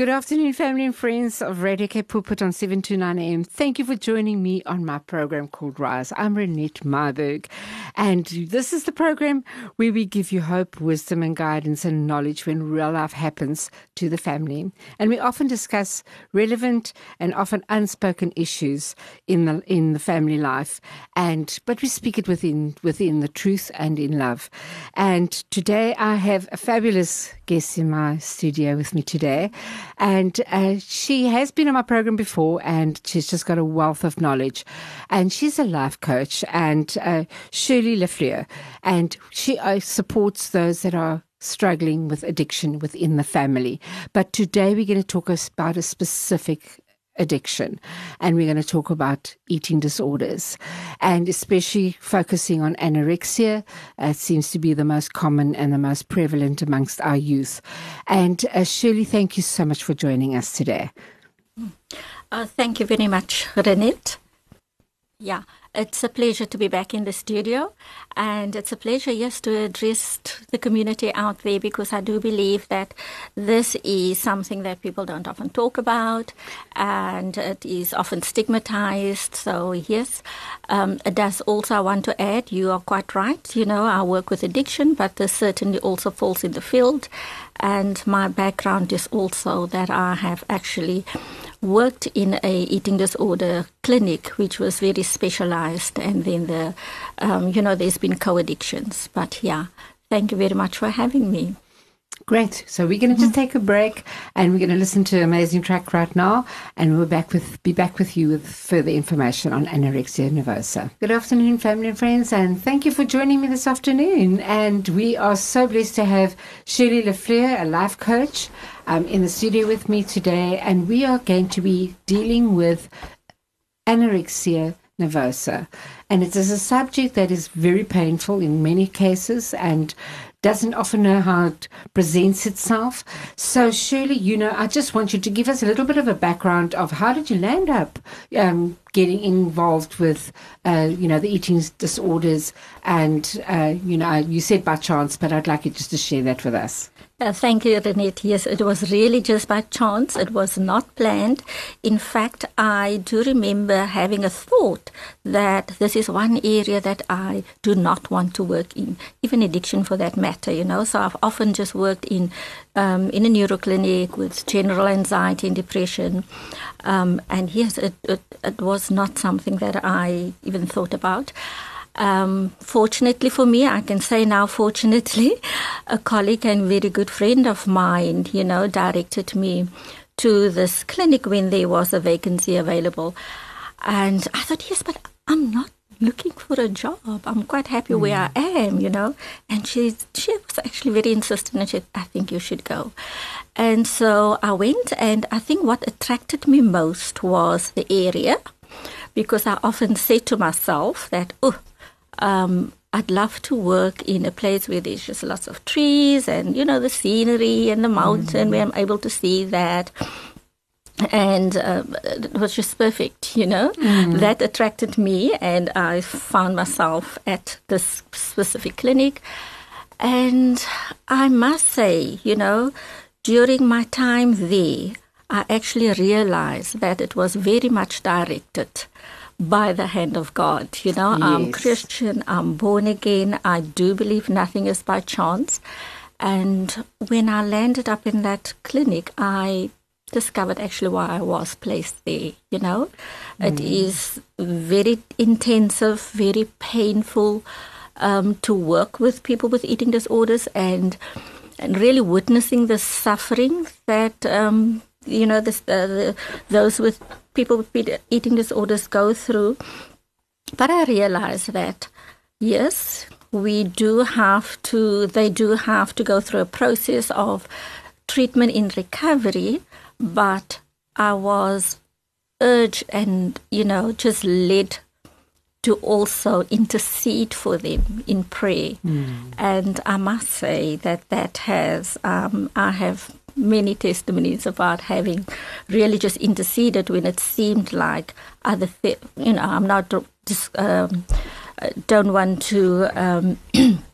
Good afternoon, family and friends of Radio K Pulpit on 7 to 9 a.m. Thank you for joining me on my program called Rise. I'm Renette Marburg, and this is the program where we give you hope, wisdom, and guidance and knowledge when real life happens to the family. And we often discuss relevant and often unspoken issues in the in the family life, and but we speak it within within the truth and in love. And today I have a fabulous guest in my studio with me today. And uh, she has been on my program before, and she's just got a wealth of knowledge. And she's a life coach, and uh, Shirley Lafleur, and she uh, supports those that are struggling with addiction within the family. But today we're going to talk about a specific addiction. And we're going to talk about eating disorders and especially focusing on anorexia. It seems to be the most common and the most prevalent amongst our youth. And uh, Shirley, thank you so much for joining us today. Uh, thank you very much, Renette. Yeah, it's a pleasure to be back in the studio, and it's a pleasure, yes, to address the community out there because I do believe that this is something that people don't often talk about, and it is often stigmatized. So, yes, um, it does also, I want to add, you are quite right. You know, I work with addiction, but this certainly also falls in the field, and my background is also that I have actually worked in a eating disorder clinic, which was very specialized, and then the, um, you know, there's been co-addictions. But yeah, thank you very much for having me. Great. So we're going to just take a break and we're going to listen to an amazing track right now and we'll back with be back with you with further information on anorexia nervosa. Good afternoon family and friends and thank you for joining me this afternoon and we are so blessed to have Shirley Lafleur, a life coach, um, in the studio with me today and we are going to be dealing with anorexia nervosa. And it is a subject that is very painful in many cases and doesn't often know how it presents itself. So, Shirley, you know, I just want you to give us a little bit of a background of how did you land up um, getting involved with, uh, you know, the eating disorders, and uh, you know, you said by chance, but I'd like you just to share that with us. Uh, thank you, Renette. Yes, it was really just by chance. It was not planned. In fact, I do remember having a thought that this is one area that I do not want to work in, even addiction for that matter, you know. So I've often just worked in um, in a neuroclinic with general anxiety and depression. Um, and yes, it, it, it was not something that I even thought about. Um, fortunately for me, I can say now, fortunately, a colleague and very good friend of mine, you know, directed me to this clinic when there was a vacancy available. And I thought, yes, but I'm not looking for a job. I'm quite happy mm. where I am, you know. And she she was actually very insistent and she said, I think you should go. And so I went and I think what attracted me most was the area because I often say to myself that, oh, um, I'd love to work in a place where there's just lots of trees and, you know, the scenery and the mountain mm-hmm. where I'm able to see that. And uh, it was just perfect, you know. Mm-hmm. That attracted me, and I found myself at this specific clinic. And I must say, you know, during my time there, I actually realized that it was very much directed by the hand of God. You know, yes. I'm Christian, I'm born again, I do believe nothing is by chance. And when I landed up in that clinic, I discovered actually why I was placed there. You know, mm. it is very intensive, very painful um, to work with people with eating disorders and and really witnessing the suffering that um, you know this, uh, the, those with people with eating disorders go through. But I realize that, yes, we do have to, they do have to go through a process of treatment in recovery, but I was urged and, you know, just led to also intercede for them in prayer. Mm. And I must say that that has, um, I have many testimonies about having really just interceded when it seemed like other, th- you know, I'm not um, don't want to. Um,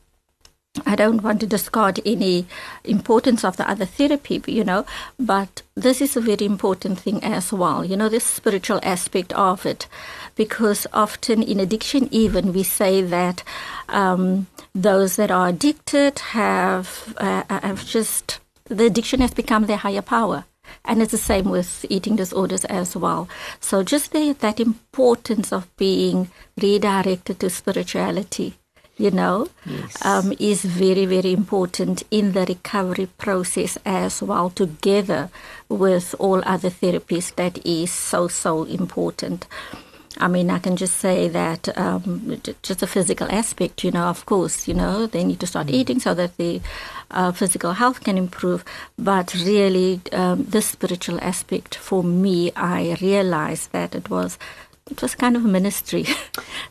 I don't want to discard any importance of the other therapy, you know, but this is a very important thing as well, you know, this spiritual aspect of it. Because often in addiction, even we say that um, those that are addicted have, uh, have just, the addiction has become their higher power. And it's the same with eating disorders as well. So just the, that importance of being redirected to spirituality you know, yes. um, is very, very important in the recovery process as well, together with all other therapies. That is so, so important. I mean, I can just say that um, just a physical aspect, you know, of course, you know, they need to start mm. eating so that the uh, physical health can improve. But really, um, the spiritual aspect for me, I realized that it was it was kind of a ministry yes,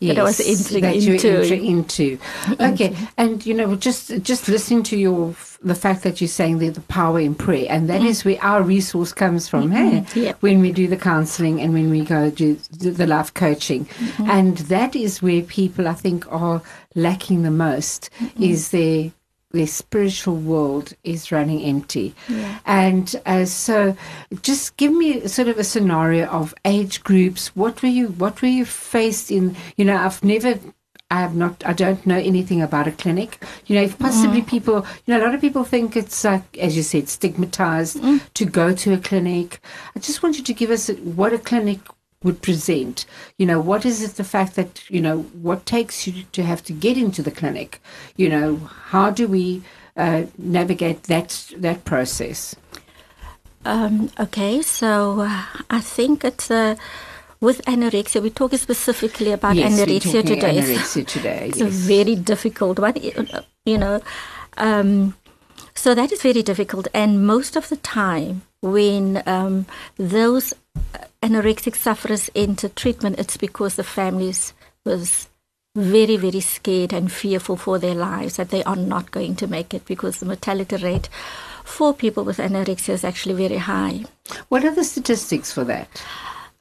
that I was entering that into. into. Okay, and you know, just just listening to your the fact that you're saying the, the power in prayer, and that mm. is where our resource comes from. Mm-hmm. Hey, when we do the counselling and when we go do the life coaching, mm-hmm. and that is where people I think are lacking the most mm-hmm. is their their spiritual world is running empty. Yeah. And uh, so, just give me sort of a scenario of age groups. What were you? What were you faced in? You know, I've never. I have not. I don't know anything about a clinic. You know, if possibly mm. people. You know, a lot of people think it's like, as you said, stigmatized mm. to go to a clinic. I just want you to give us what a clinic would present. You know, what is it the fact that, you know, what takes you to have to get into the clinic? You know, how do we uh, navigate that that process? Um, okay, so uh, I think it's uh, with anorexia. We're talking specifically about yes, anorexia today. Anorexia today. It's yes. a very difficult one. You know, um, so that is very difficult, and most of the time when um, those anorexic sufferers enter treatment, it's because the families was very, very scared and fearful for their lives that they are not going to make it because the mortality rate for people with anorexia is actually very high. What are the statistics for that?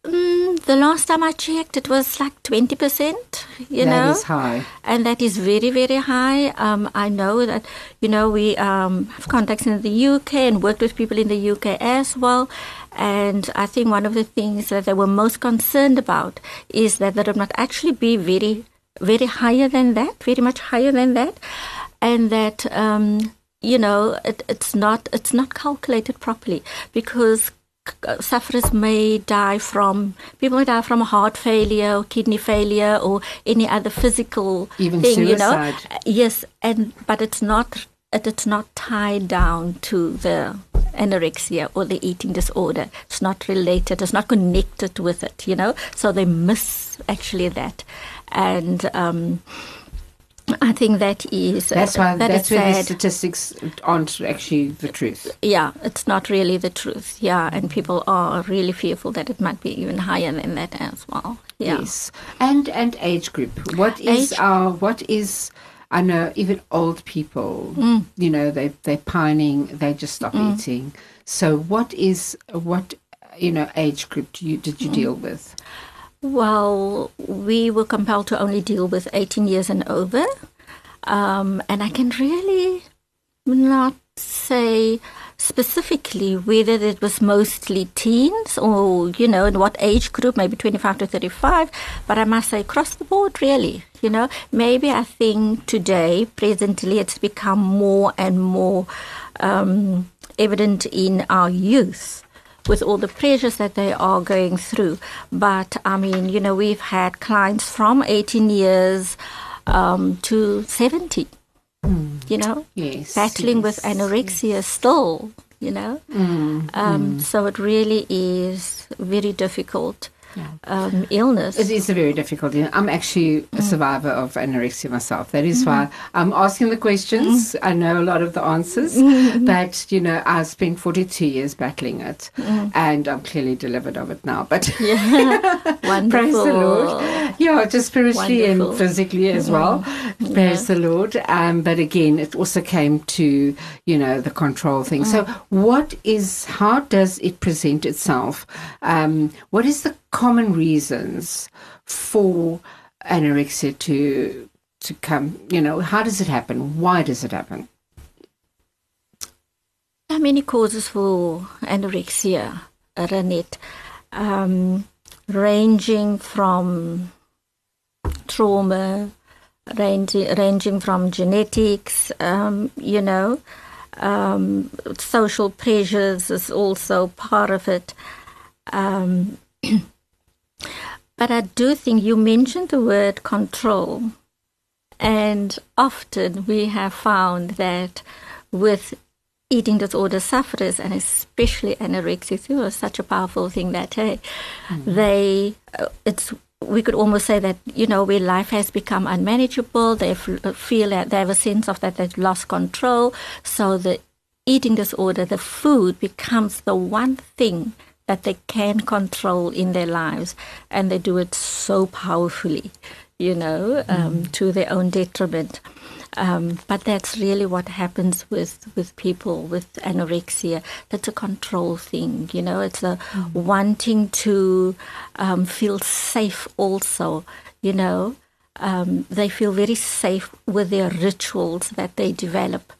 Mm, the last time I checked, it was like 20%, you that know. That is high. And that is very, very high. Um, I know that, you know, we um, have contacts in the UK and worked with people in the UK as well. And I think one of the things that they were most concerned about is that there not actually be very, very higher than that, very much higher than that. And that, um, you know, it, it's not it's not calculated properly because sufferers may die from people may die from heart failure or kidney failure or any other physical Even thing suicide. you know? yes and but it's not it's not tied down to the anorexia or the eating disorder. It's not related it's not connected with it you know? So they miss actually that. And um, I think that is that's why that that's where the statistics aren't actually the truth. Yeah, it's not really the truth. Yeah, and people are really fearful that it might be even higher than that as well. Yeah. Yes, and and age group. What is age? our what is I know even old people. Mm. You know they they're pining. They just stop mm. eating. So what is what you know age group you, did you mm. deal with? Well, we were compelled to only deal with 18 years and over. Um, and I can really not say specifically whether it was mostly teens or, you know, in what age group, maybe 25 to 35. But I must say, across the board, really, you know, maybe I think today, presently, it's become more and more um, evident in our youth with all the pressures that they are going through. But I mean, you know, we've had clients from 18 years um, to 70, mm. you know, yes, battling yes, with anorexia yes. still, you know. Mm, um, mm. So it really is very difficult. Um, illness. It is a very difficult. I'm actually a mm. survivor of anorexia myself. That is mm-hmm. why I'm asking the questions. Mm. I know a lot of the answers, mm-hmm. but you know, I spent 42 years battling it, mm. and I'm clearly delivered of it now. But Wonderful. praise the Lord. Yeah, just spiritually Wonderful. and physically as well. Mm-hmm. Praise the Lord. Um, but again, it also came to you know the control thing. So, what is? How does it present itself? Um, what is the common reasons for anorexia to to come? You know, how does it happen? Why does it happen? There are many causes for anorexia, Renette, um, ranging from trauma, ranging, ranging from genetics, um, you know, um, social pressures is also part of it. But I do think you mentioned the word control. And often we have found that with eating disorder sufferers, and especially it was such a powerful thing that hey, they uh, it's we could almost say that you know where life has become unmanageable, they feel that they have a sense of that they've lost control, so the eating disorder, the food becomes the one thing that they can control in their lives, and they do it so powerfully, you know, um, to their own detriment. Um, but that's really what happens with, with people with anorexia. That's a control thing, you know. It's a wanting to um, feel safe. Also, you know, um, they feel very safe with their rituals that they develop.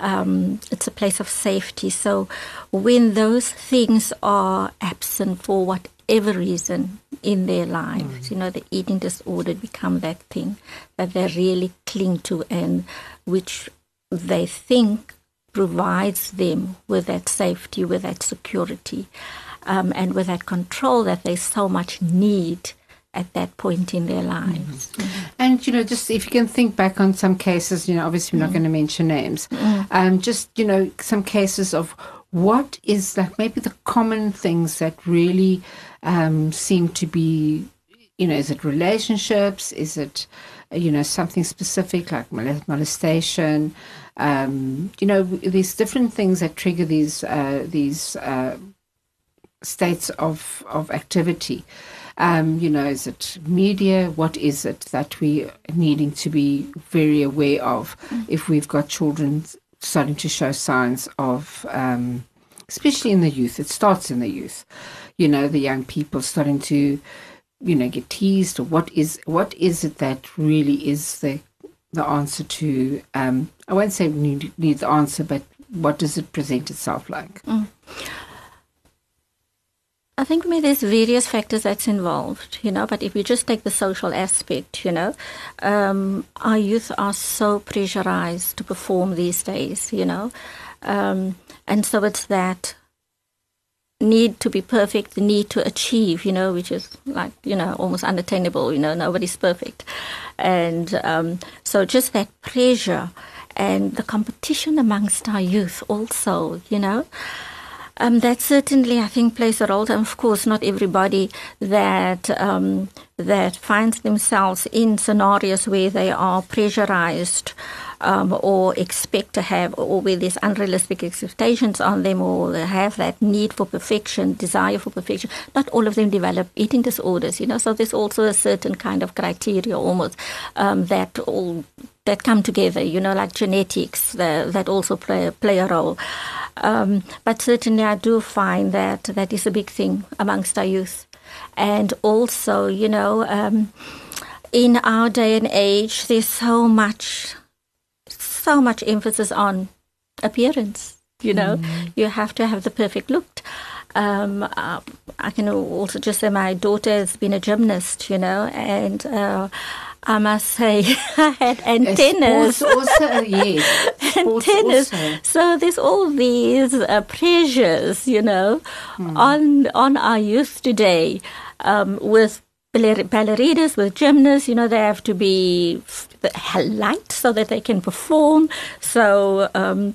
Um, it's a place of safety. So when those things are absent for whatever reason in their lives, you know, the eating disorder become that thing that they really cling to and which they think provides them with that safety, with that security, um, and with that control that they so much need at that point in their lives. And you know, just if you can think back on some cases, you know, obviously we're not going to mention names. Um, just you know, some cases of what is like maybe the common things that really um, seem to be, you know, is it relationships? Is it, you know, something specific like mole- molestation? Um, you know, these different things that trigger these uh, these uh, states of of activity. Um, you know, is it media? What is it that we are needing to be very aware of if we've got children starting to show signs of, um, especially in the youth? It starts in the youth. You know, the young people starting to, you know, get teased. Or what is what is it that really is the the answer to? Um, I won't say need, need the answer, but what does it present itself like? I think maybe there's various factors that's involved, you know, but if you just take the social aspect, you know, um, our youth are so pressurized to perform these days, you know, um, and so it's that need to be perfect, the need to achieve, you know, which is like, you know, almost unattainable, you know, nobody's perfect. And um, so just that pressure and the competition amongst our youth also, you know. Um, that certainly, I think, plays a role. And of course, not everybody that um, that finds themselves in scenarios where they are pressurized um, or expect to have, or where there's unrealistic expectations on them, or they have that need for perfection, desire for perfection. Not all of them develop eating disorders, you know. So there's also a certain kind of criteria, almost um, that all that come together, you know, like genetics the, that also play play a role. Um, but certainly, I do find that that is a big thing amongst our youth, and also, you know, um, in our day and age, there's so much, so much emphasis on appearance. You know, you have to have the perfect look. Um, uh, I can also just say my daughter has been a gymnast, you know, and uh, I must say I had antennas also, yes. Tennis. also. So there's all these uh, pressures, you know, on on our youth today, um, with baller- ballerinas, with gymnasts. You know, they have to be light so that they can perform. So um,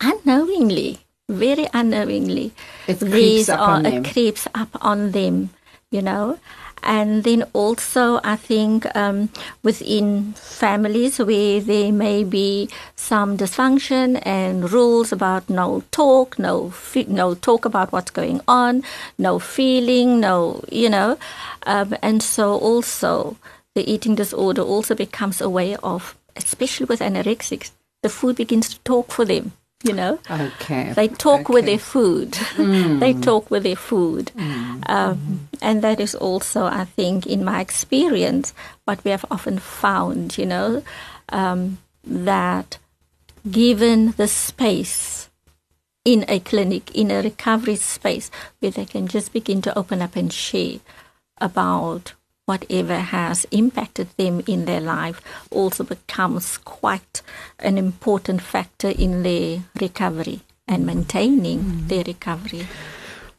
unknowingly, very unknowingly, It creeps these up are on them. it creeps up on them. you know. And then also, I think um, within families where there may be some dysfunction and rules about no talk, no no talk about what's going on, no feeling, no you know, um, and so also the eating disorder also becomes a way of, especially with anorexics, the food begins to talk for them. You know, Okay. they talk okay. with their food. they talk with their food. Um, and that is also, I think, in my experience, what we have often found, you know, um, that given the space in a clinic, in a recovery space, where they can just begin to open up and share about whatever has impacted them in their life also becomes quite an important factor in their recovery and maintaining their recovery.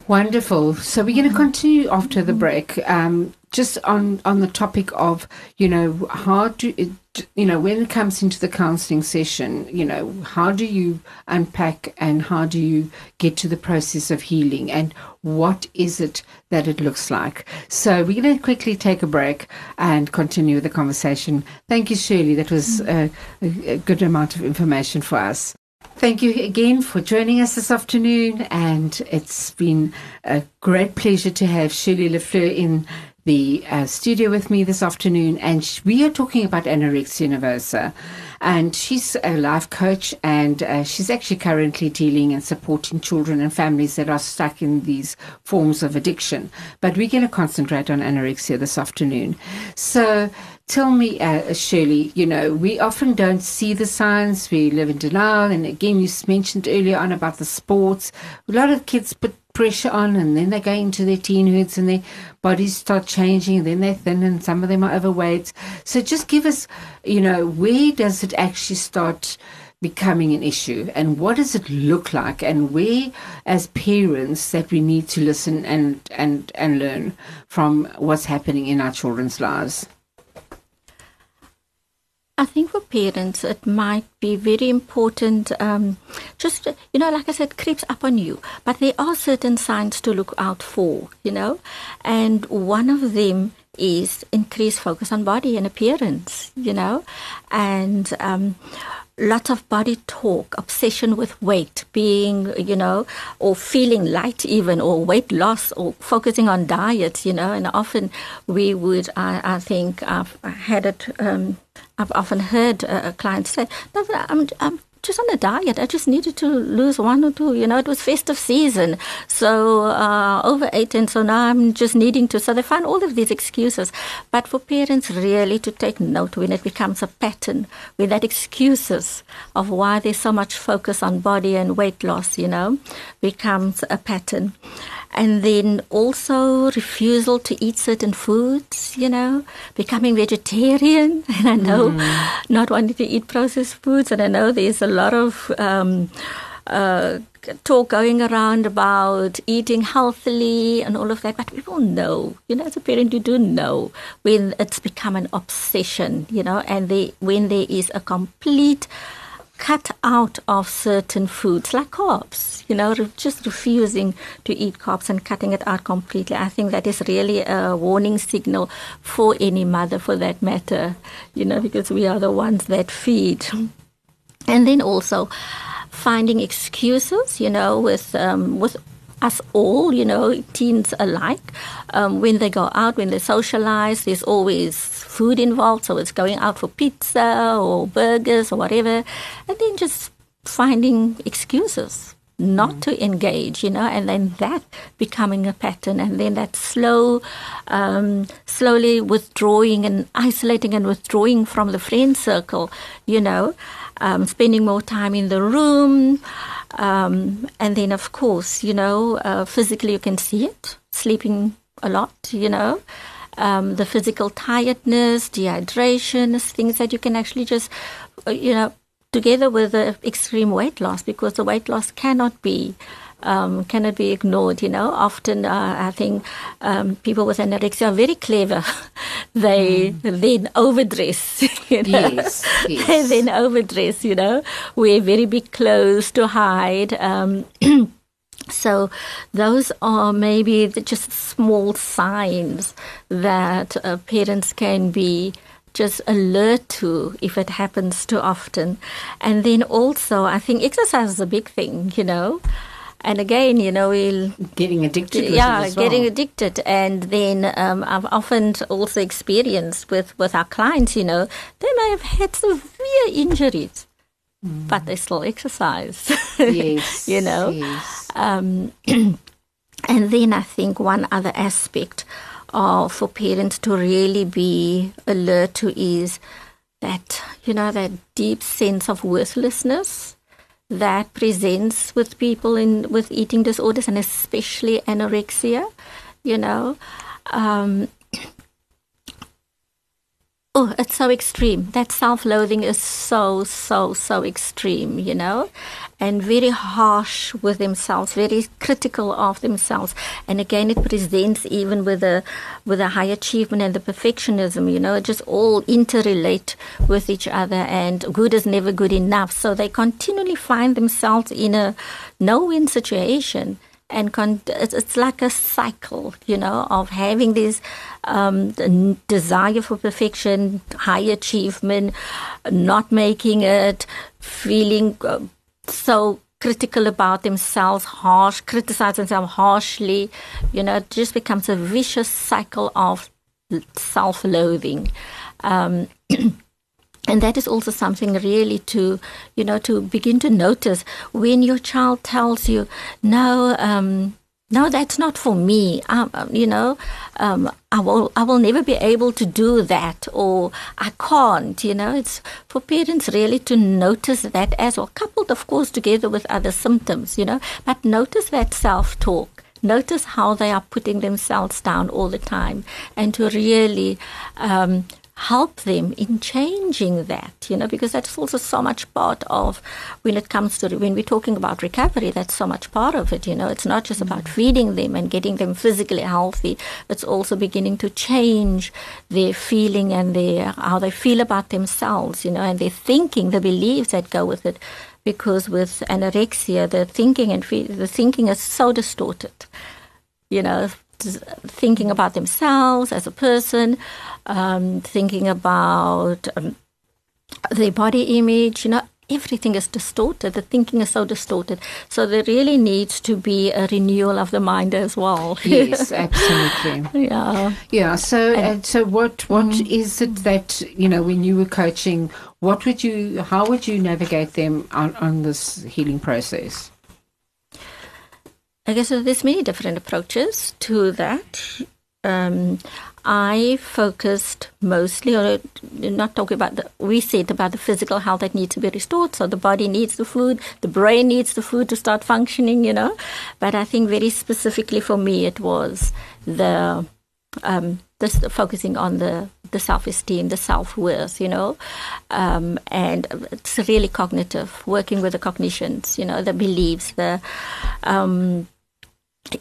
Wonderful. So we're going to continue after the break. Um, just on on the topic of you know how do it, you know when it comes into the counselling session, you know how do you unpack and how do you get to the process of healing and what is it that it looks like? So we're going to quickly take a break and continue the conversation. Thank you, Shirley. That was mm. a, a, a good amount of information for us. Thank you again for joining us this afternoon, and it's been a great pleasure to have Shirley Lafleur in the uh, studio with me this afternoon. And sh- we are talking about anorexia nervosa, and she's a life coach, and uh, she's actually currently dealing and supporting children and families that are stuck in these forms of addiction. But we're going to concentrate on anorexia this afternoon. So. Tell me, uh, Shirley, you know, we often don't see the signs. We live in denial. And again, you mentioned earlier on about the sports. A lot of kids put pressure on and then they go into their teenhoods and their bodies start changing and then they're thin and some of them are overweight. So just give us, you know, where does it actually start becoming an issue and what does it look like and where as parents that we need to listen and, and, and learn from what's happening in our children's lives? I think for parents, it might be very important. Um, just you know, like I said, creeps up on you, but there are certain signs to look out for. You know, and one of them is increased focus on body and appearance. You know, and um, lots of body talk, obsession with weight, being, you know, or feeling light even, or weight loss, or focusing on diet, you know, and often we would, I, I think I've had it, um, I've often heard uh, clients say, I'm, I'm just on a diet. I just needed to lose one or two. You know, it was festive season, so uh, overate, so now I'm just needing to. So they find all of these excuses. But for parents, really to take note when it becomes a pattern, when that excuses of why there's so much focus on body and weight loss, you know, becomes a pattern. And then also refusal to eat certain foods, you know, becoming vegetarian. And I know not wanting to eat processed foods. And I know there's a lot of um, uh, talk going around about eating healthily and all of that. But people know, you know, as a parent, you do know when it's become an obsession, you know, and they, when there is a complete cut out of certain foods like carbs, you know, re- just refusing to eat carbs and cutting it out completely. I think that is really a warning signal for any mother for that matter, you know, because we are the ones that feed. And then also finding excuses, you know, with, um, with us all, you know, teens alike. Um, when they go out, when they socialize, there's always food involved. So it's going out for pizza or burgers or whatever. And then just finding excuses not to engage, you know, and then that becoming a pattern, and then that slow, um, slowly withdrawing and isolating and withdrawing from the friend circle, you know, um, spending more time in the room, um, and then of course, you know, uh, physically you can see it, sleeping a lot, you know. Um, the physical tiredness, dehydration, things that you can actually just, uh, you know, together with the extreme weight loss because the weight loss cannot be um, cannot be ignored. You know, often uh, I think um, people with anorexia are very clever. they then overdress. You know? Yes, yes. they then overdress. You know, wear very big clothes to hide. Um, So those are maybe just small signs that uh, parents can be just alert to if it happens too often. And then also, I think exercise is a big thing, you know. And again, you know, we'll getting addicted. yeah, well. getting addicted. And then um, I've often also experienced with with our clients, you know, they may have had severe injuries, mm. but they still exercise. Yes, you know. Yes. Um, and then I think one other aspect uh, for parents to really be alert to is that, you know, that deep sense of worthlessness that presents with people in with eating disorders and especially anorexia, you know. Um, oh, it's so extreme. That self loathing is so, so, so extreme, you know, and very harsh with themselves, very critical of themselves. And again, it presents even with a, with a high achievement and the perfectionism, you know, just all interrelate with each other and good is never good enough. So they continually find themselves in a no win situation and con- it's like a cycle, you know, of having this um, desire for perfection, high achievement, not making it, feeling uh, so critical about themselves, harsh, criticize themselves harshly, you know, it just becomes a vicious cycle of self-loathing. Um, and that is also something really to you know to begin to notice when your child tells you no um, no that's not for me. Um, um, you know um, I will I will never be able to do that or I can't you know. It's for parents really to notice that as well coupled of course together with other symptoms you know. But notice that self talk notice how they are putting themselves down all the time. And to really um, help them in changing that, you know, because that's also so much part of when it comes to when we're talking about recovery, that's so much part of it, you know. It's not just about mm. feeding them and getting them physically healthy, it's also beginning to change their feeling and their how they feel about themselves, you know, and their thinking, the beliefs that go with it. Because with anorexia, the thinking and fe- the thinking is so distorted. You know, thinking about themselves as a person, um, thinking about um, their body image, you know, everything is distorted. The thinking is so distorted. So there really needs to be a renewal of the mind as well. Yes, absolutely. yeah. Yeah. So, and, and so what What mm. is it that you know when you were coaching? What would you? How would you navigate them on on this healing process? I guess there's many different approaches to that. Um, I focused mostly on not talking about the we said about the physical health that needs to be restored. So the body needs the food, the brain needs the food to start functioning, you know. But I think very specifically for me it was the um, this focusing on the the self esteem, the self worth, you know, um, and it's really cognitive, working with the cognitions, you know, the beliefs, the um,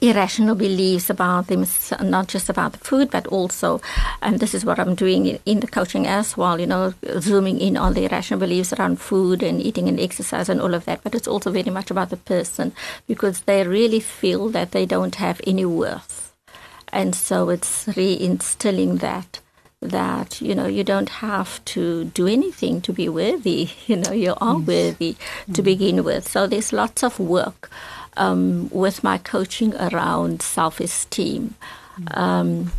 irrational beliefs about them, not just about the food, but also, and this is what I'm doing in the coaching as well, you know, zooming in on the irrational beliefs around food and eating and exercise and all of that. But it's also very much about the person because they really feel that they don't have any worth. And so it's reinstilling that that you know you don't have to do anything to be worthy you know you are yes. worthy to mm. begin with so there's lots of work um, with my coaching around self esteem. Um,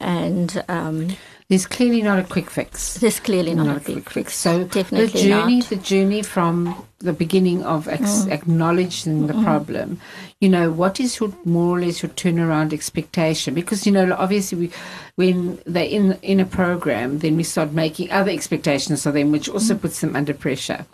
and um, there's clearly not a quick fix. There's clearly not, not a quick, quick fix. So Definitely the journey, not. the journey from the beginning of ex- mm. acknowledging the mm. problem, you know, what is your more or less your turnaround expectation? Because you know, obviously, we, when they're in in a program, then we start making other expectations of them, which also mm. puts them under pressure.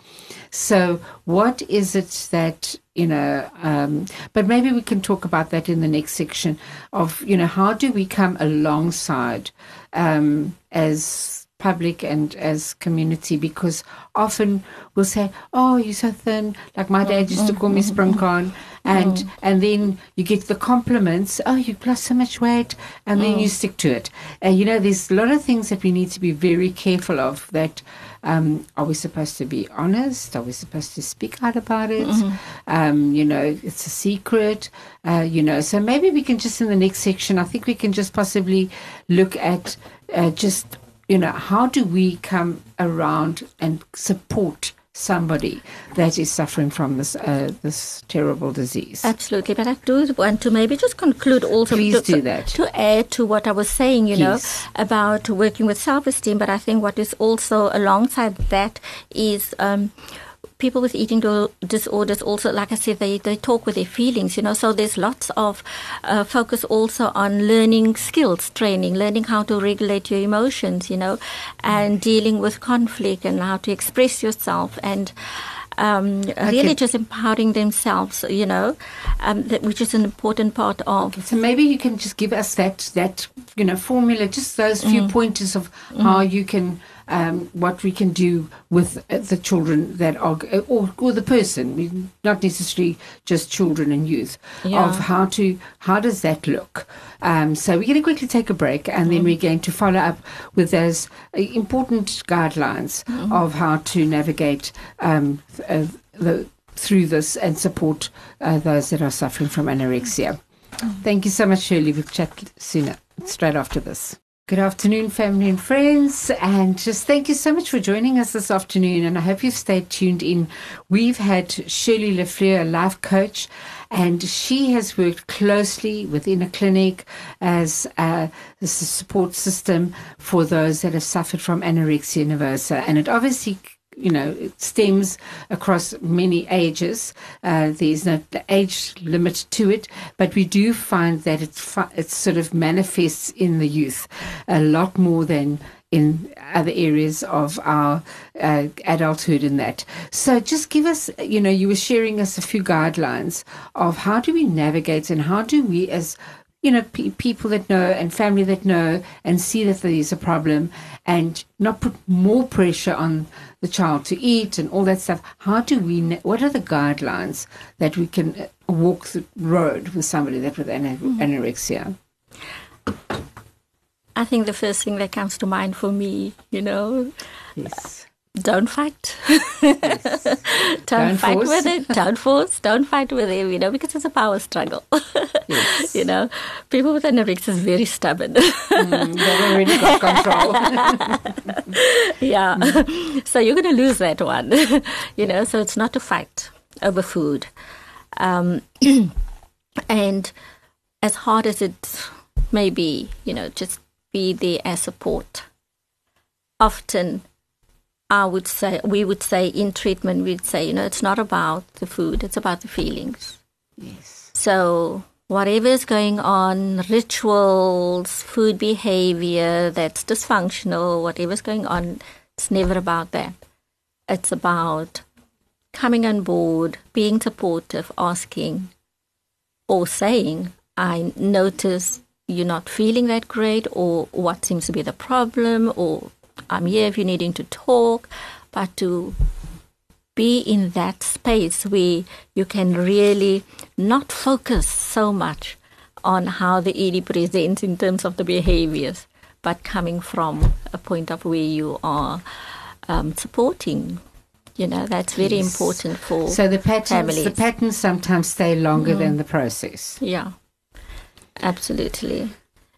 So, what is it that you know? Um, but maybe we can talk about that in the next section of you know how do we come alongside um, as public and as community because often we'll say, "Oh, you're so thin." Like my dad used to call me Springkaan, and Mm. and then you get the compliments. Oh, you've lost so much weight, and then Mm. you stick to it. And you know, there's a lot of things that we need to be very careful of. That um, are we supposed to be honest? Are we supposed to speak out about it? Mm-hmm. Um, you know, it's a secret. Uh, you know, so maybe we can just in the next section. I think we can just possibly look at uh, just you know how do we come around and support somebody that is suffering from this uh, this terrible disease. Absolutely, but I do want to maybe just conclude also. Please to, do that. To add to what I was saying, you know, about working with self esteem, but I think what is also alongside that is. Um, People with eating do- disorders also, like I said, they, they talk with their feelings, you know. So there's lots of uh, focus also on learning skills training, learning how to regulate your emotions, you know, and dealing with conflict and how to express yourself and um, really just empowering themselves, you know, um, that, which is an important part of. So maybe you can just give us that that you know formula, just those few pointers of how you can um, what we can do with the children that are or, or the person, not necessarily just children and youth, Yeah. of how to how does that look. Um, so we're going to quickly take a break, and then we're going to follow up with those uh, important guidelines of how to navigate um, uh, the through this and support uh, those that are suffering from anorexia. Thank you so much, Shirley. We'll chat sooner, straight after this. Good afternoon, family and friends, and just thank you so much for joining us this afternoon. And I hope you've stayed tuned in. We've had Shirley Lafleur, a life coach, and she has worked closely within a clinic as a, as a support system for those that have suffered from anorexia nervosa. And it obviously you know, it stems across many ages. Uh, there's no age limit to it, but we do find that it's fi- it sort of manifests in the youth a lot more than in other areas of our uh, adulthood and that. So just give us, you know, you were sharing us a few guidelines of how do we navigate and how do we as you know, pe- people that know and family that know and see that there is a problem and not put more pressure on the child to eat and all that stuff. How do we, what are the guidelines that we can uh, walk the road with somebody that with ana- anorexia? I think the first thing that comes to mind for me, you know, Yes. Don't fight. don't, Don't fight force. with it. Don't force. Don't fight with it, you know, because it's a power struggle. Yes. you know, people with anorexia is very stubborn. Mm, they've already got control. yeah. so you're going to lose that one, you know, so it's not to fight over food. Um, and as hard as it may be, you know, just be there as support. Often, I would say, we would say in treatment, we'd say, you know, it's not about the food, it's about the feelings. yes. So, whatever is going on, rituals, food behavior that's dysfunctional, whatever's going on, it's never about that. It's about coming on board, being supportive, asking, or saying, I notice you're not feeling that great, or what seems to be the problem, or I'm here if you're needing to talk, but to be in that space where you can really not focus so much on how the ED presents in terms of the behaviors, but coming from a point of where you are um, supporting. You know, that's very Yes. important for So the patterns, families. the patterns sometimes stay longer than the process. yeah, absolutely.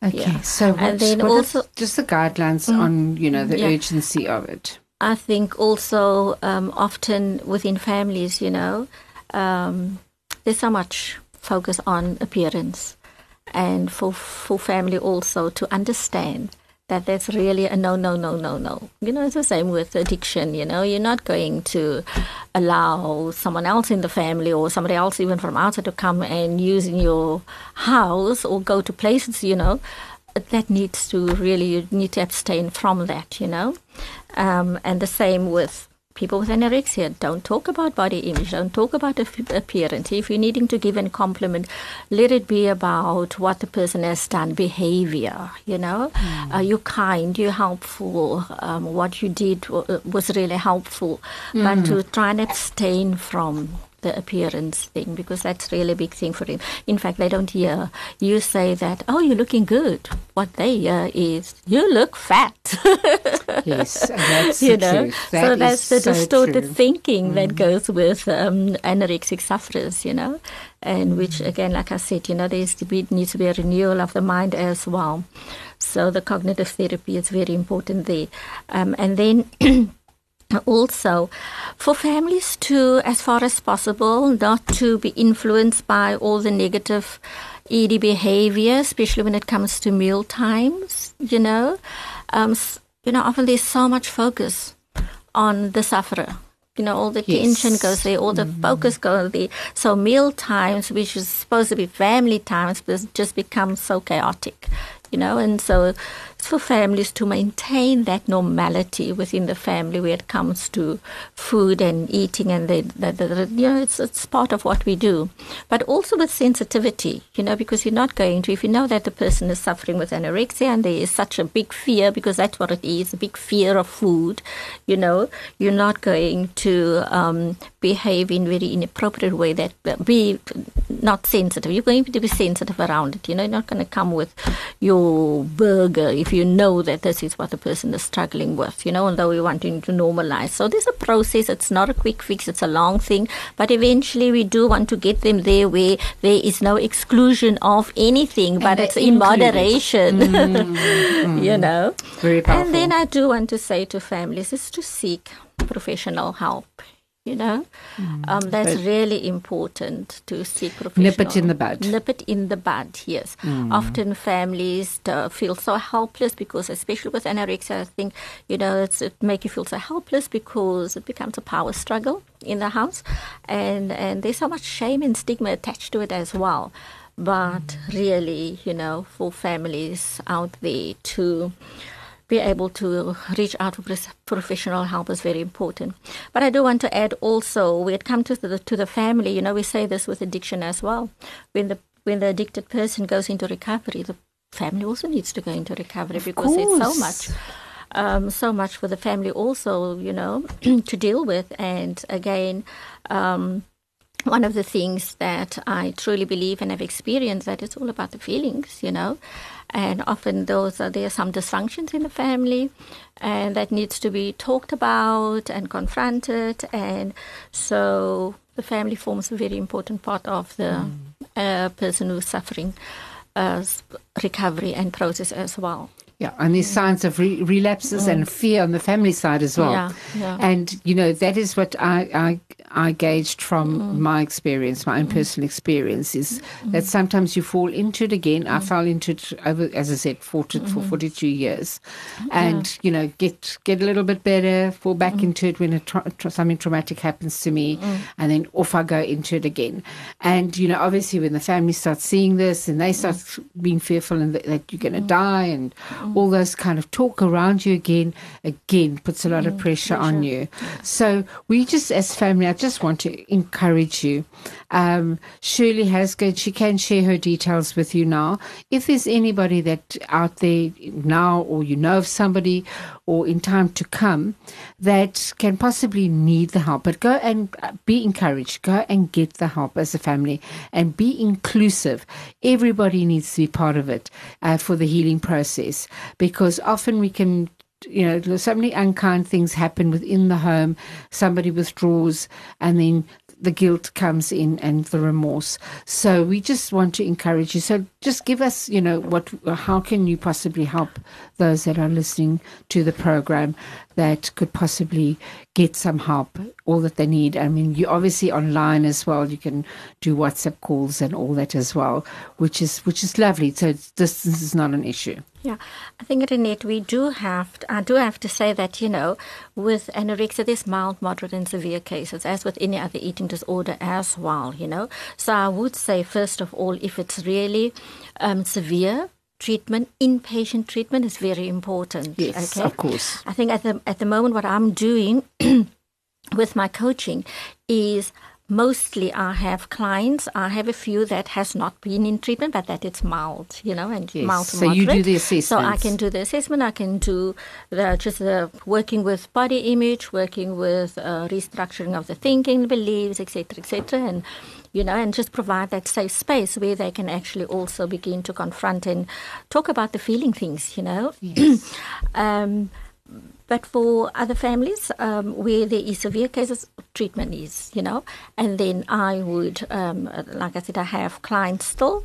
Okay, Yeah. so what, And then also- just the guidelines on you know the Yeah. urgency of it. I think also um, often within families, you know, um, there's so much focus on appearance, and for for family also to understand that that's really a no, no, no, no, no. You know, it's the same with addiction. You know, you're not going to allow someone else in the family or somebody else even from outside to come and use in your house or go to places. You know, that needs to really you need to abstain from that. You know, um, and the same with people with anorexia. Don't talk about body image. Don't talk about ap- appearance. If you're needing to give a compliment, let it be about what the person has done, behavior. You know, uh, you're kind, you're helpful. Um, what you did w- was really helpful. But to try and abstain from the appearance thing because that's really a big thing for him. In fact, they don't hear you say that, oh, you're looking good. What they hear is, you look fat. yes, that's you know. That so that's the so distorted true. thinking mm. that goes with um, anorexic sufferers, you know, and which again, like I said, you know, there needs to be a renewal of the mind as well. So the cognitive therapy is very important there, um, and then. also for families to as far as possible not to be influenced by all the negative ED behavior especially when it comes to meal times you know um, you know often there's so much focus on the sufferer you know all the yes. tension goes there all the mm-hmm. focus goes there so meal times which is supposed to be family times just become so chaotic you know and so for families to maintain that normality within the family when it comes to food and eating and the, the, the, you know it's, it's part of what we do. But also with sensitivity you know because you're not going to if you know that the person is suffering with anorexia and there is such a big fear because that's what it is a big fear of food you know you're not going to um, behave in very inappropriate way that be not sensitive. You're going to be sensitive around it you know you're not going to come with your burger if you know that this is what the person is struggling with, you know, although we're wanting to normalize. So there's a process. It's not a quick fix. It's a long thing. But eventually we do want to get them there where there is no exclusion of anything, but it's in moderation, mm, you know. Very powerful. And then I do want to say to families is to seek professional help you know? Mm, um, that's really important to seek professional nip it in the bud. Nip it in the bud yes. Mm. often families uh, feel so helpless because especially with anorexia i think you know it's, it make you feel so helpless because it becomes a power struggle in the house. And and there's so much shame and stigma attached to it as well. But mm. really you know for families out there to be able to reach out for professional help is very important. But I do want to add also, when it comes to the to the family, you know, we say this with addiction as well. When the when the addicted person goes into recovery, the family also needs to go into recovery of because course. it's so much. Um, so much for the family also, you know, to deal with. And again, um, one of the things that I truly believe and have experienced that it's all about the feelings, you know? And often those are, there are some dysfunctions in the family and that needs to be talked about and confronted. And so the family forms a very important part of the mm. uh, person who's suffering uh, recovery and process as well yeah, and there's signs of re- relapses mm. and fear on the family side as well. Yeah, yeah. And you know that is what I I, I gauged from mm. my experience, my own mm. personal experience, is mm. that sometimes you fall into it again. I mm. fell into it over, as I said, 40, for mm-hmm. 42 years, and yeah. you know get get a little bit better, fall back into it when a tra- tra- something traumatic happens to me, and then off I go into it again. And you know, obviously, when the family starts seeing this and they start being fearful and that, that you're going to die and mm. All those kind of talk around you again, again puts a lot mm. of pressure, pressure, on you. So we just, as family, I just want to encourage you. Um, Shirley Hasgood, she can share her details with you now. If there's anybody that out there now, or you know of somebody, or in time to come, that can possibly need the help, but go and uh, be encouraged. Go and get the help as a family, and be inclusive. Everybody needs to be part of it uh, for the healing process, because often we can you know, so many unkind things happen within the home. Somebody withdraws, and then the guilt comes in and the remorse. So we just want to encourage you. So just give us, you know, what, how can you possibly help those that are listening to the program that could possibly get some help, all that they need. I mean, you obviously online as well. You can do WhatsApp calls and all that as well, which is which is lovely. So distance is not an issue. Yeah, I think Renette, we do have. To, I do have to say that you know, with anorexia, there's mild, moderate, and severe cases, as with any other eating disorder as well. You know, so I would say first of all, if it's really um, severe, treatment, inpatient treatment is very important. Yes, okay? of course. I think at the at the moment, what I'm doing with my coaching is mostly I have clients. I have a few that has not been in treatment, but that it's mild, you know, and Yes, mild to so you do moderate. the So I can do the assessment. I can do the, just the working with body image, working with uh, restructuring of the thinking, beliefs, etc., etc., and you know, and just provide that safe space where they can actually also begin to confront and talk about the feeling things, you know. um, but for other families um, where there is severe cases, treatment is, you know. And then I would, um, like I said, I have clients still,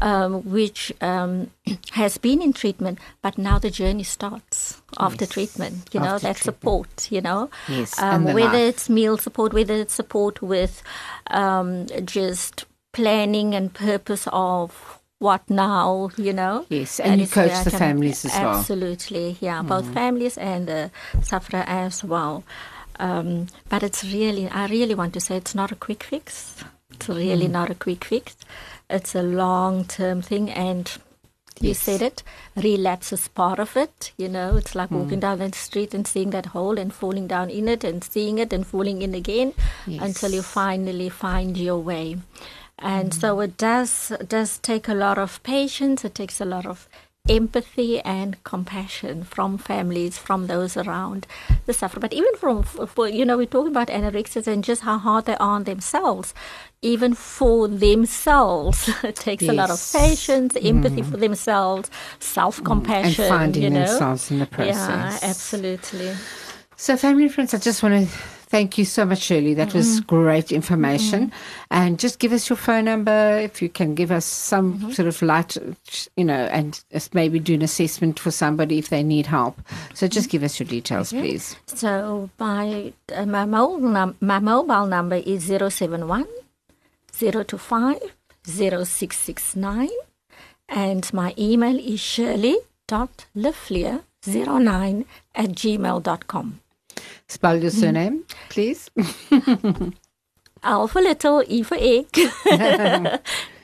um, which um, has been in treatment, but now the journey starts after Yes, treatment, you know, after that treatment. support, you know. Yes, Um, whether life. it's meal support, whether it's support with um, just planning and purpose of what now, you know. Yes, and That you coach the families as well. Absolutely, yeah, mm. both families and the sufferer as well. Um, but it's really, I really want to say it's not a quick fix. It's really mm. not a quick fix. It's a long term thing, and you Yes. said it, relapse is part of it. You know, it's like mm. walking down the street and seeing that hole and falling down in it and seeing it and falling in again until you finally find your way. And mm-hmm. so it does does take a lot of patience. It takes a lot of empathy and compassion from families, from those around the sufferer. But even from, for, you know, we're talking about anorexics and just how hard they are on themselves. Even for themselves, it takes a lot of patience, empathy mm-hmm. for themselves, self compassion, mm, and finding you know? themselves in the process. Yeah, absolutely. So, family and friends, I just want to thank you so much, Shirley. That was mm-hmm. great information. Mm-hmm. And just give us your phone number if you can give us some mm-hmm. sort of light, you know, and maybe do an assessment for somebody if they need help. So, just give us your details, please. So my uh, my mobile num- my mobile number is 071 025 0669 and my email is shirley.lefleur09 at gmail.com. Spell your surname, please. Alpha little, E for egg.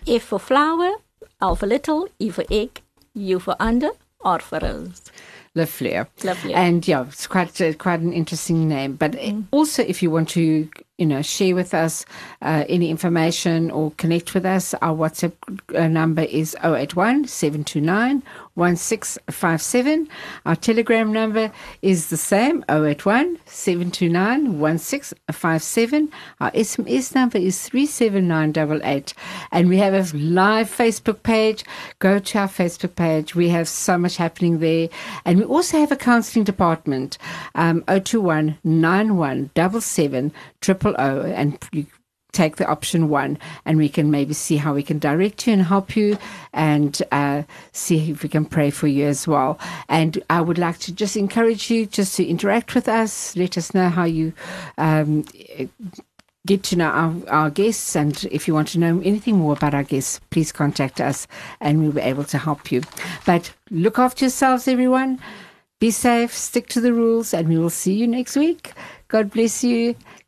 F for flower, alpha little, E for egg, U for under, R for rose. Le Fleur. Lovely. And yeah, it's quite uh, quite an interesting name. But also, if you want to, you know, share with us uh, any information or connect with us, our WhatsApp uh, number is 081 729 1657. Our Telegram number is the same 081 729 1657. Our SMS number is 37988. And we have a live Facebook page. Go to our Facebook page. We have so much happening there. And we also have a counseling department, um, 021 9177 000. And you take the option one and we can maybe see how we can direct you and help you and uh, see if we can pray for you as well. And I would like to just encourage you just to interact with us. Let us know how you um, get to know our, our guests. And if you want to know anything more about our guests, please contact us and we'll be able to help you. But look after yourselves, everyone. Be safe, stick to the rules, and we will see you next week. God bless you.